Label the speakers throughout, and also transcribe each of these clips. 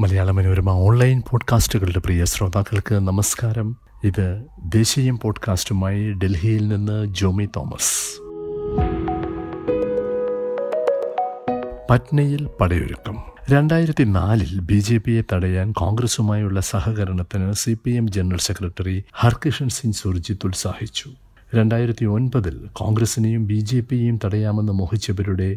Speaker 1: Malayala Manorama online പോഡ്കാസ്റ്റുകളുടെ പ്രിയ ശ്രോതാക്കൾക്ക് നമസ്കാരം. ഇത് ദേശീയം പോഡ്കാസ്റ്റുമായി ഡൽഹിയിൽ നിന്ന് ജോമി തോമസ്. പട്നയിൽ പടയൊരുക്കം. രണ്ടായിരത്തി നാലിൽ ബി ജെ പിയെ തടയാൻ കോൺഗ്രസുമായുള്ള സഹകരണത്തിന് C P M general secretary Harkishan Singh Surjeet ഉത്സാഹിച്ചു. രണ്ടായിരത്തി ഒൻപതിൽ കോൺഗ്രസിനെയും ബി ജെ പിയെയും തടയാമെന്ന് മോഹിച്ചവരുടെ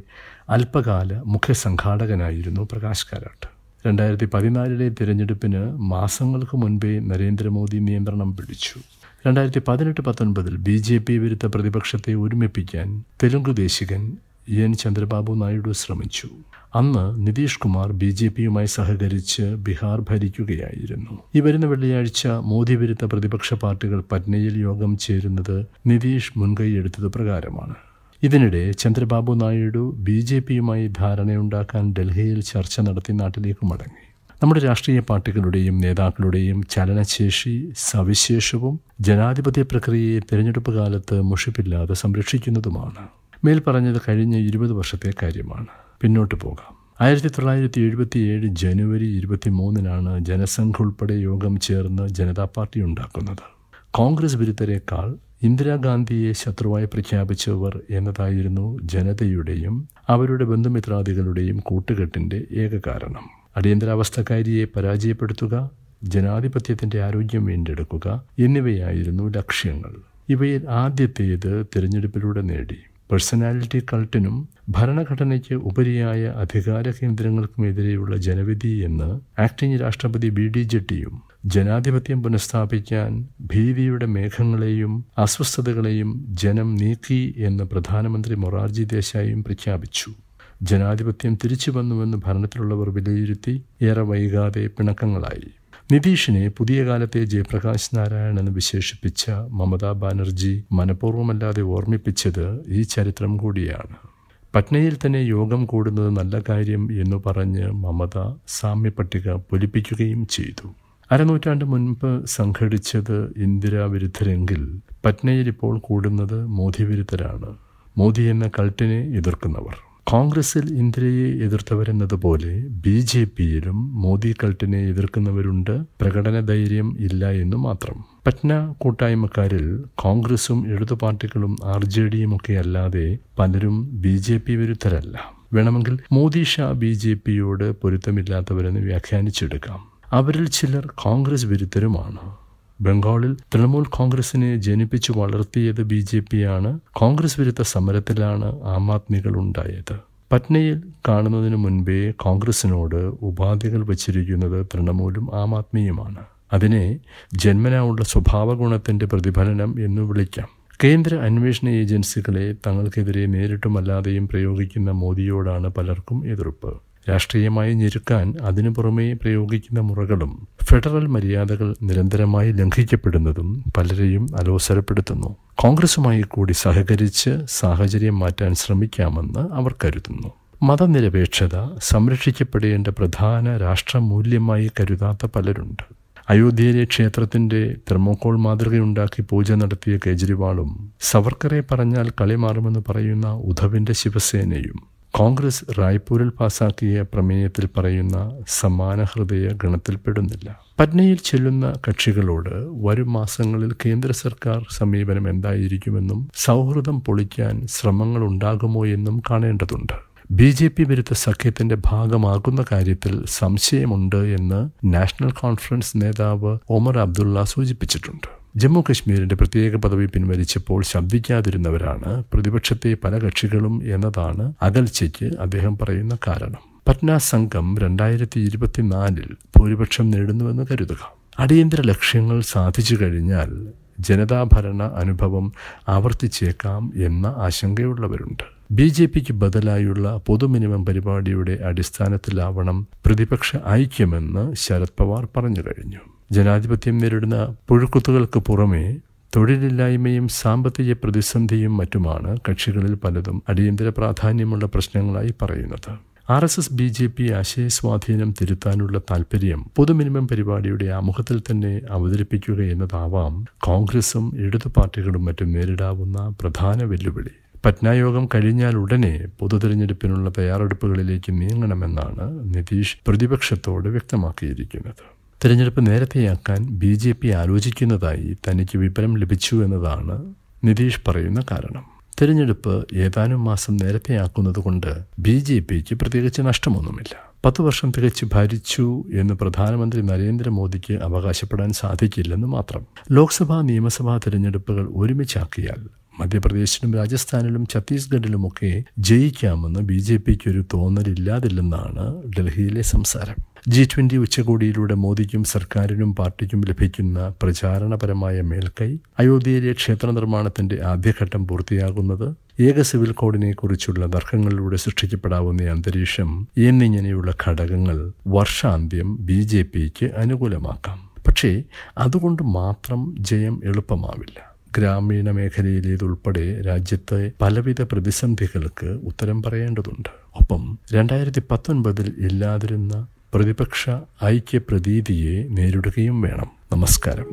Speaker 1: അല്പകാല മുഖ്യസംഘാടകനായിരുന്നു പ്രകാശ് കാരാട്ട്. രണ്ടായിരത്തി പതിനാലിലെ തിരഞ്ഞെടുപ്പിന് മാസങ്ങൾക്ക് മുൻപേ നരേന്ദ്രമോദി നിയന്ത്രണം പിടിച്ചു. രണ്ടായിരത്തി പതിനെട്ട് പത്തൊൻപതിൽ ബി ജെ പി വിരുദ്ധ പ്രതിപക്ഷത്തെ ഒരുമിപ്പിക്കാൻ തെലുങ്ക് ദേശികൻ എൻ ചന്ദ്രബാബു നായിഡു ശ്രമിച്ചു. അന്ന് നിതീഷ് കുമാർ ബി ജെ പിയുമായി സഹകരിച്ച് ബീഹാർ ഭരിക്കുകയായിരുന്നു. ഈ വരുന്ന വെള്ളിയാഴ്ച മോദി വിരുദ്ധ പ്രതിപക്ഷ പാർട്ടികൾ പറ്റ്നയിൽ യോഗം ചേരുന്നത് നിതീഷ് മുൻകൈയെടുത്തത് പ്രകാരമാണ്. ഇതിനിടെ ചന്ദ്രബാബു നായിഡു ബി ജെ പിയുമായി ധാരണയുണ്ടാക്കാൻ ഡൽഹിയിൽ ചർച്ച നടത്തി നാട്ടിലേക്ക് മടങ്ങി. നമ്മുടെ രാഷ്ട്രീയ പാർട്ടികളുടെയും നേതാക്കളുടെയും ചലനശേഷി സവിശേഷവും ജനാധിപത്യ പ്രക്രിയയെ തിരഞ്ഞെടുപ്പ് കാലത്ത് മുഷിപ്പില്ലാതെ സംരക്ഷിക്കുന്നതുമാണ്. മേൽ പറഞ്ഞത് കഴിഞ്ഞ ഇരുപത് വർഷത്തെ കാര്യമാണ്. പിന്നോട്ട് പോകാം. ആയിരത്തി തൊള്ളായിരത്തി എഴുപത്തി ഏഴ് ജനുവരി ഇരുപത്തി മൂന്നിനാണ് ജനസംഘ ഉൾപ്പെടെ യോഗം ചേർന്ന് ജനതാ പാർട്ടി ഉണ്ടാക്കുന്നത്. കോൺഗ്രസ് വിരുദ്ധരെക്കാൾ ഇന്ദിരാഗാന്ധിയെ ശത്രുവായി പ്രഖ്യാപിച്ചവർ എന്നതായിരുന്നു ജനതയുടെയും അവരുടെ ബന്ധുമിത്രാദികളുടെയും കൂട്ടുകെട്ടിന്റെ ഏക കാരണം. അടിയന്തരാവസ്ഥക്കാരിയെ പരാജയപ്പെടുത്തുക ജനാധിപത്യത്തിന്റെ ആരോഗ്യം വീണ്ടെടുക്കുക എന്നിവയായിരുന്നു ലക്ഷ്യങ്ങൾ. ഇവയിൽ ആദ്യത്തേത് തിരഞ്ഞെടുപ്പിലൂടെ നേടി. പേഴ്സണാലിറ്റി കൾട്ടിനും ഭരണഘടനയ്ക്ക് ഉപരിയായ അധികാര കേന്ദ്രങ്ങൾക്കുമെതിരെയുള്ള ജനവിധി എന്ന് ആക്ടിംഗ് രാഷ്ട്രപതി ബി ഡി ജെട്ടിയും ജനാധിപത്യം പുനഃസ്ഥാപിക്കാൻ ഭീതിയുടെ മേഘങ്ങളെയും അസ്വസ്ഥതകളെയും ജനം നീക്കി എന്ന് പ്രധാനമന്ത്രി മൊറാർജി ദേശായിയും പ്രഖ്യാപിച്ചു. ജനാധിപത്യം തിരിച്ചു വന്നുവെന്ന് ഭരണത്തിലുള്ളവർ വിലയിരുത്തി ഏറെ വൈകാതെ പിണക്കങ്ങളായി. നിതീഷിനെ പുതിയ കാലത്തെ ജയപ്രകാശ് നാരായൺ എന്ന് വിശേഷിപ്പിച്ച മമതാ ബാനർജി മനഃപൂർവമല്ലാതെ ഓർമ്മിപ്പിച്ചത് ഈ ചരിത്രം കൂടിയാണ്. പട്നയിൽ തന്നെ യോഗം കൂടുന്നത് നല്ല കാര്യം എന്നു പറഞ്ഞ് മമത സാമ്യപട്ടിക പൊലിപ്പിക്കുകയും ചെയ്തു. അരനൂറ്റാണ്ട് മുൻപ് സംഘടിച്ചത് ഇന്ദിരാ വിരുദ്ധരെങ്കിൽ പട്നയിൽ ഇപ്പോൾ കൂടുന്നത് മോദി വിരുദ്ധരാണ് മോദി എന്ന കൾട്ടിനെ എതിർക്കുന്നവർ. കോൺഗ്രസിൽ ഇന്ദിരയെ എതിർത്തവരെന്നതുപോലെ ബി ജെ പിയിലും മോദി കൾട്ടിനെ എതിർക്കുന്നവരുണ്ട്. പ്രകടന ധൈര്യം ഇല്ല എന്നു മാത്രം. പറ്റ്ന കൂട്ടായ്മക്കാരിൽ കോൺഗ്രസും ഇടതു പാർട്ടികളും ആർ ജെ ഡിയും ഒക്കെ അല്ലാതെ പലരും ബി ജെ പി വിരുദ്ധരല്ല. വേണമെങ്കിൽ മോദി ഷാ ബി ജെ പിയോട് പൊരുത്തമില്ലാത്തവരെന്ന് വ്യാഖ്യാനിച്ചെടുക്കാം. അവരിൽ ചിലർ കോൺഗ്രസ് വിരുദ്ധരുമാണ്. ബംഗാളിൽ തൃണമൂൽ കോൺഗ്രസിനെ ജനിപ്പിച്ചു വളർത്തിയത് ബി ജെ പിയാണ്. കോൺഗ്രസ് വിരുദ്ധ സമരത്തിലാണ് ആം ആദ്മികൾ ഉണ്ടായത്. പട്നയിൽ കാണുന്നതിന് മുൻപേ കോൺഗ്രസിനോട് ഉപാധികൾ വച്ചിരിക്കുന്നത് തൃണമൂലും ആം ആദ്മിയുമാണ്. അതിനെ ജന്മനാ ഉള്ള സ്വഭാവഗുണത്തിന്റെ പ്രതിഫലനം എന്ന് വിളിക്കാം. കേന്ദ്ര അന്വേഷണ ഏജൻസികളെ തങ്ങൾക്കെതിരെ നേരിട്ടുമല്ലാതെയും പ്രയോഗിക്കുന്ന മോദിയോടാണ് പലർക്കും എതിർപ്പ്. രാഷ്ട്രീയമായി ഞെരുക്കാൻ അതിനു പുറമേ പ്രയോഗിക്കുന്ന മുറകളും ഫെഡറൽ മര്യാദകൾ നിരന്തരമായി ലംഘിക്കപ്പെടുന്നതും പലരെയും അലോസരപ്പെടുത്തുന്നു. കോൺഗ്രസുമായി കൂടി സഹകരിച്ച് സാഹചര്യം മാറ്റാൻ ശ്രമിക്കാമെന്ന് അവർ കരുതുന്നു. മതനിരപേക്ഷത സംരക്ഷിക്കപ്പെടേണ്ട പ്രധാന രാഷ്ട്രമൂല്യമായി കരുതാത്ത പലരുണ്ട്. അയോധ്യയിലെ ക്ഷേത്രത്തിന്റെ തെർമോക്കോൾ മാതൃകയുണ്ടാക്കി പൂജ നടത്തിയ കേജ്രിവാളും സവർക്കറെ പറഞ്ഞാൽ കളി മാറുമെന്ന് പറയുന്ന ഉധവിന്റെ ശിവസേനയും കോൺഗ്രസ് റായ്പൂരിൽ പാസാക്കിയ പ്രമേയത്തിൽ പറയുന്ന സമാന ഹൃദയ ഗണത്തിൽപ്പെടുന്നില്ല. പട്നയിൽ ചെല്ലുന്ന കക്ഷികളോട് വരും മാസങ്ങളിൽ കേന്ദ്ര സർക്കാർ സമീപനം എന്തായിരിക്കുമെന്നും സൗഹൃദം പൊളിക്കാൻ ശ്രമങ്ങൾ ഉണ്ടാകുമോ എന്നും കാണേണ്ടതുണ്ട്. ബി ജെ പി വിരുദ്ധ സഖ്യത്തിന്റെ ഭാഗമാകുന്ന കാര്യത്തിൽ സംശയമുണ്ട് എന്ന് നാഷണൽ കോൺഫറൻസ് നേതാവ് ഒമർ അബ്ദുള്ള സൂചിപ്പിച്ചിട്ടുണ്ട്. ജമ്മു കശ്മീരിന്റെ പ്രത്യേക പദവി പിൻവലിച്ചപ്പോൾ ശബ്ദിക്കാതിരുന്നവരാണ്. പ്രതിപക്ഷത്തെ പല കക്ഷികളും എന്നതാണ് അകൽച്ചയ്ക്ക് അദ്ദേഹം പറയുന്ന കാരണം. പട്ന സംഘം രണ്ടായിരത്തി ഇരുപത്തിനാലിൽ ഭൂരിപക്ഷം നേടുന്നുവെന്ന് കരുതുക. അടിയന്തര ലക്ഷ്യങ്ങൾ സാധിച്ചു കഴിഞ്ഞാൽ ജനതാഭരണ അനുഭവം ആവർത്തിച്ചേക്കാം എന്ന ആശങ്കയുള്ളവരുണ്ട്. ബി ജെ പിക്ക് ബദലായുള്ള പൊതു മിനിമം പരിപാടിയുടെ അടിസ്ഥാനത്തിലാവണം പ്രതിപക്ഷ ഐക്യമെന്ന് ശരത് പവാർ പറഞ്ഞു കഴിഞ്ഞു. ജനാധിപത്യം നേരിടുന്ന പുഴുക്കുത്തുകൾക്ക് പുറമെ തൊഴിലില്ലായ്മയും സാമ്പത്തിക പ്രതിസന്ധിയും മറ്റുമാണ് കക്ഷികളിൽ പലതും അടിയന്തര പ്രാധാന്യമുള്ള പ്രശ്നങ്ങളായി പറയുന്നത്. R S S B J P ആശയ സ്വാധീനം തിരുത്താനുള്ള താൽപര്യം പൊതുമിനിമം പരിപാടിയുടെ ആമുഖത്തിൽ തന്നെ അവതരിപ്പിക്കുക എന്നതാവാം കോൺഗ്രസും ഇടതു പാർട്ടികളും മറ്റും നേരിടാവുന്ന പ്രധാന വെല്ലുവിളി. പറ്റ്നായോഗം കഴിഞ്ഞാൽ ഉടനെ പൊതു തിരഞ്ഞെടുപ്പിനുള്ള തയ്യാറെടുപ്പുകളിലേക്ക് നീങ്ങണമെന്നാണ് നിതീഷ് പ്രതിപക്ഷത്തോട് വ്യക്തമാക്കിയിരിക്കുന്നത്. തെരഞ്ഞെടുപ്പ് നേരത്തെയാക്കാൻ ബി ജെ പി ആലോചിക്കുന്നതായി തനിക്ക് വിവരം ലഭിച്ചു എന്നതാണ് നിതീഷ് പറയുന്ന കാരണം. തെരഞ്ഞെടുപ്പ് ഏതാനും മാസം നേരത്തെയാക്കുന്നതുകൊണ്ട് ബി ജെ പിക്ക് പ്രത്യേകിച്ച് നഷ്ടമൊന്നുമില്ല. പത്ത് വർഷം തികച്ച് ഭരിച്ചു എന്ന് പ്രധാനമന്ത്രി നരേന്ദ്രമോദിക്ക് അവകാശപ്പെടാൻ സാധിക്കില്ലെന്ന് മാത്രം. ലോക്സഭാ നിയമസഭാ തെരഞ്ഞെടുപ്പുകൾ ഒരുമിച്ചാക്കിയാൽ മധ്യപ്രദേശിലും രാജസ്ഥാനിലും ഛത്തീസ്ഗഡിലുമൊക്കെ ജയിക്കാമെന്ന് ബി ജെ പിക്ക് ഒരു തോന്നലില്ലാതില്ലെന്നാണ് ഡൽഹിയിലെ സംസാരം. ജി ട്വന്റി ഉച്ചകോടിയിലൂടെ മോദിക്കും സർക്കാരിനും പാർട്ടിക്കും ലഭിക്കുന്ന പ്രചാരണപരമായ മേൽക്കൈ അയോധ്യയിലെ ക്ഷേത്ര നിർമ്മാണത്തിന്റെ ആദ്യഘട്ടം പൂർത്തിയാകുന്നത് ഏക സിവിൽ കോഡിനെ കുറിച്ചുള്ള തർക്കങ്ങളിലൂടെ സൃഷ്ടിക്കപ്പെടാവുന്ന അന്തരീക്ഷം എന്നിങ്ങനെയുള്ള ഘടകങ്ങൾ വർഷാന്ത്യം ബി ജെ പിക്ക് അനുകൂലമാക്കാം. പക്ഷേ അതുകൊണ്ട് മാത്രം ജയം എളുപ്പമാവില്ല. ഗ്രാമീണ മേഖലയിലേതുൾപ്പെടെ രാജ്യത്തെ പലവിധ പ്രതിസന്ധികൾക്ക് ഉത്തരം പറയേണ്ടതുണ്ട്. ഒപ്പം രണ്ടായിരത്തി പത്തൊൻപതിൽ ഇല്ലാതിരുന്ന പ്രതിപക്ഷ ഐക്യ പ്രതീതിയെ നേരിടുകയും വേണം. നമസ്കാരം.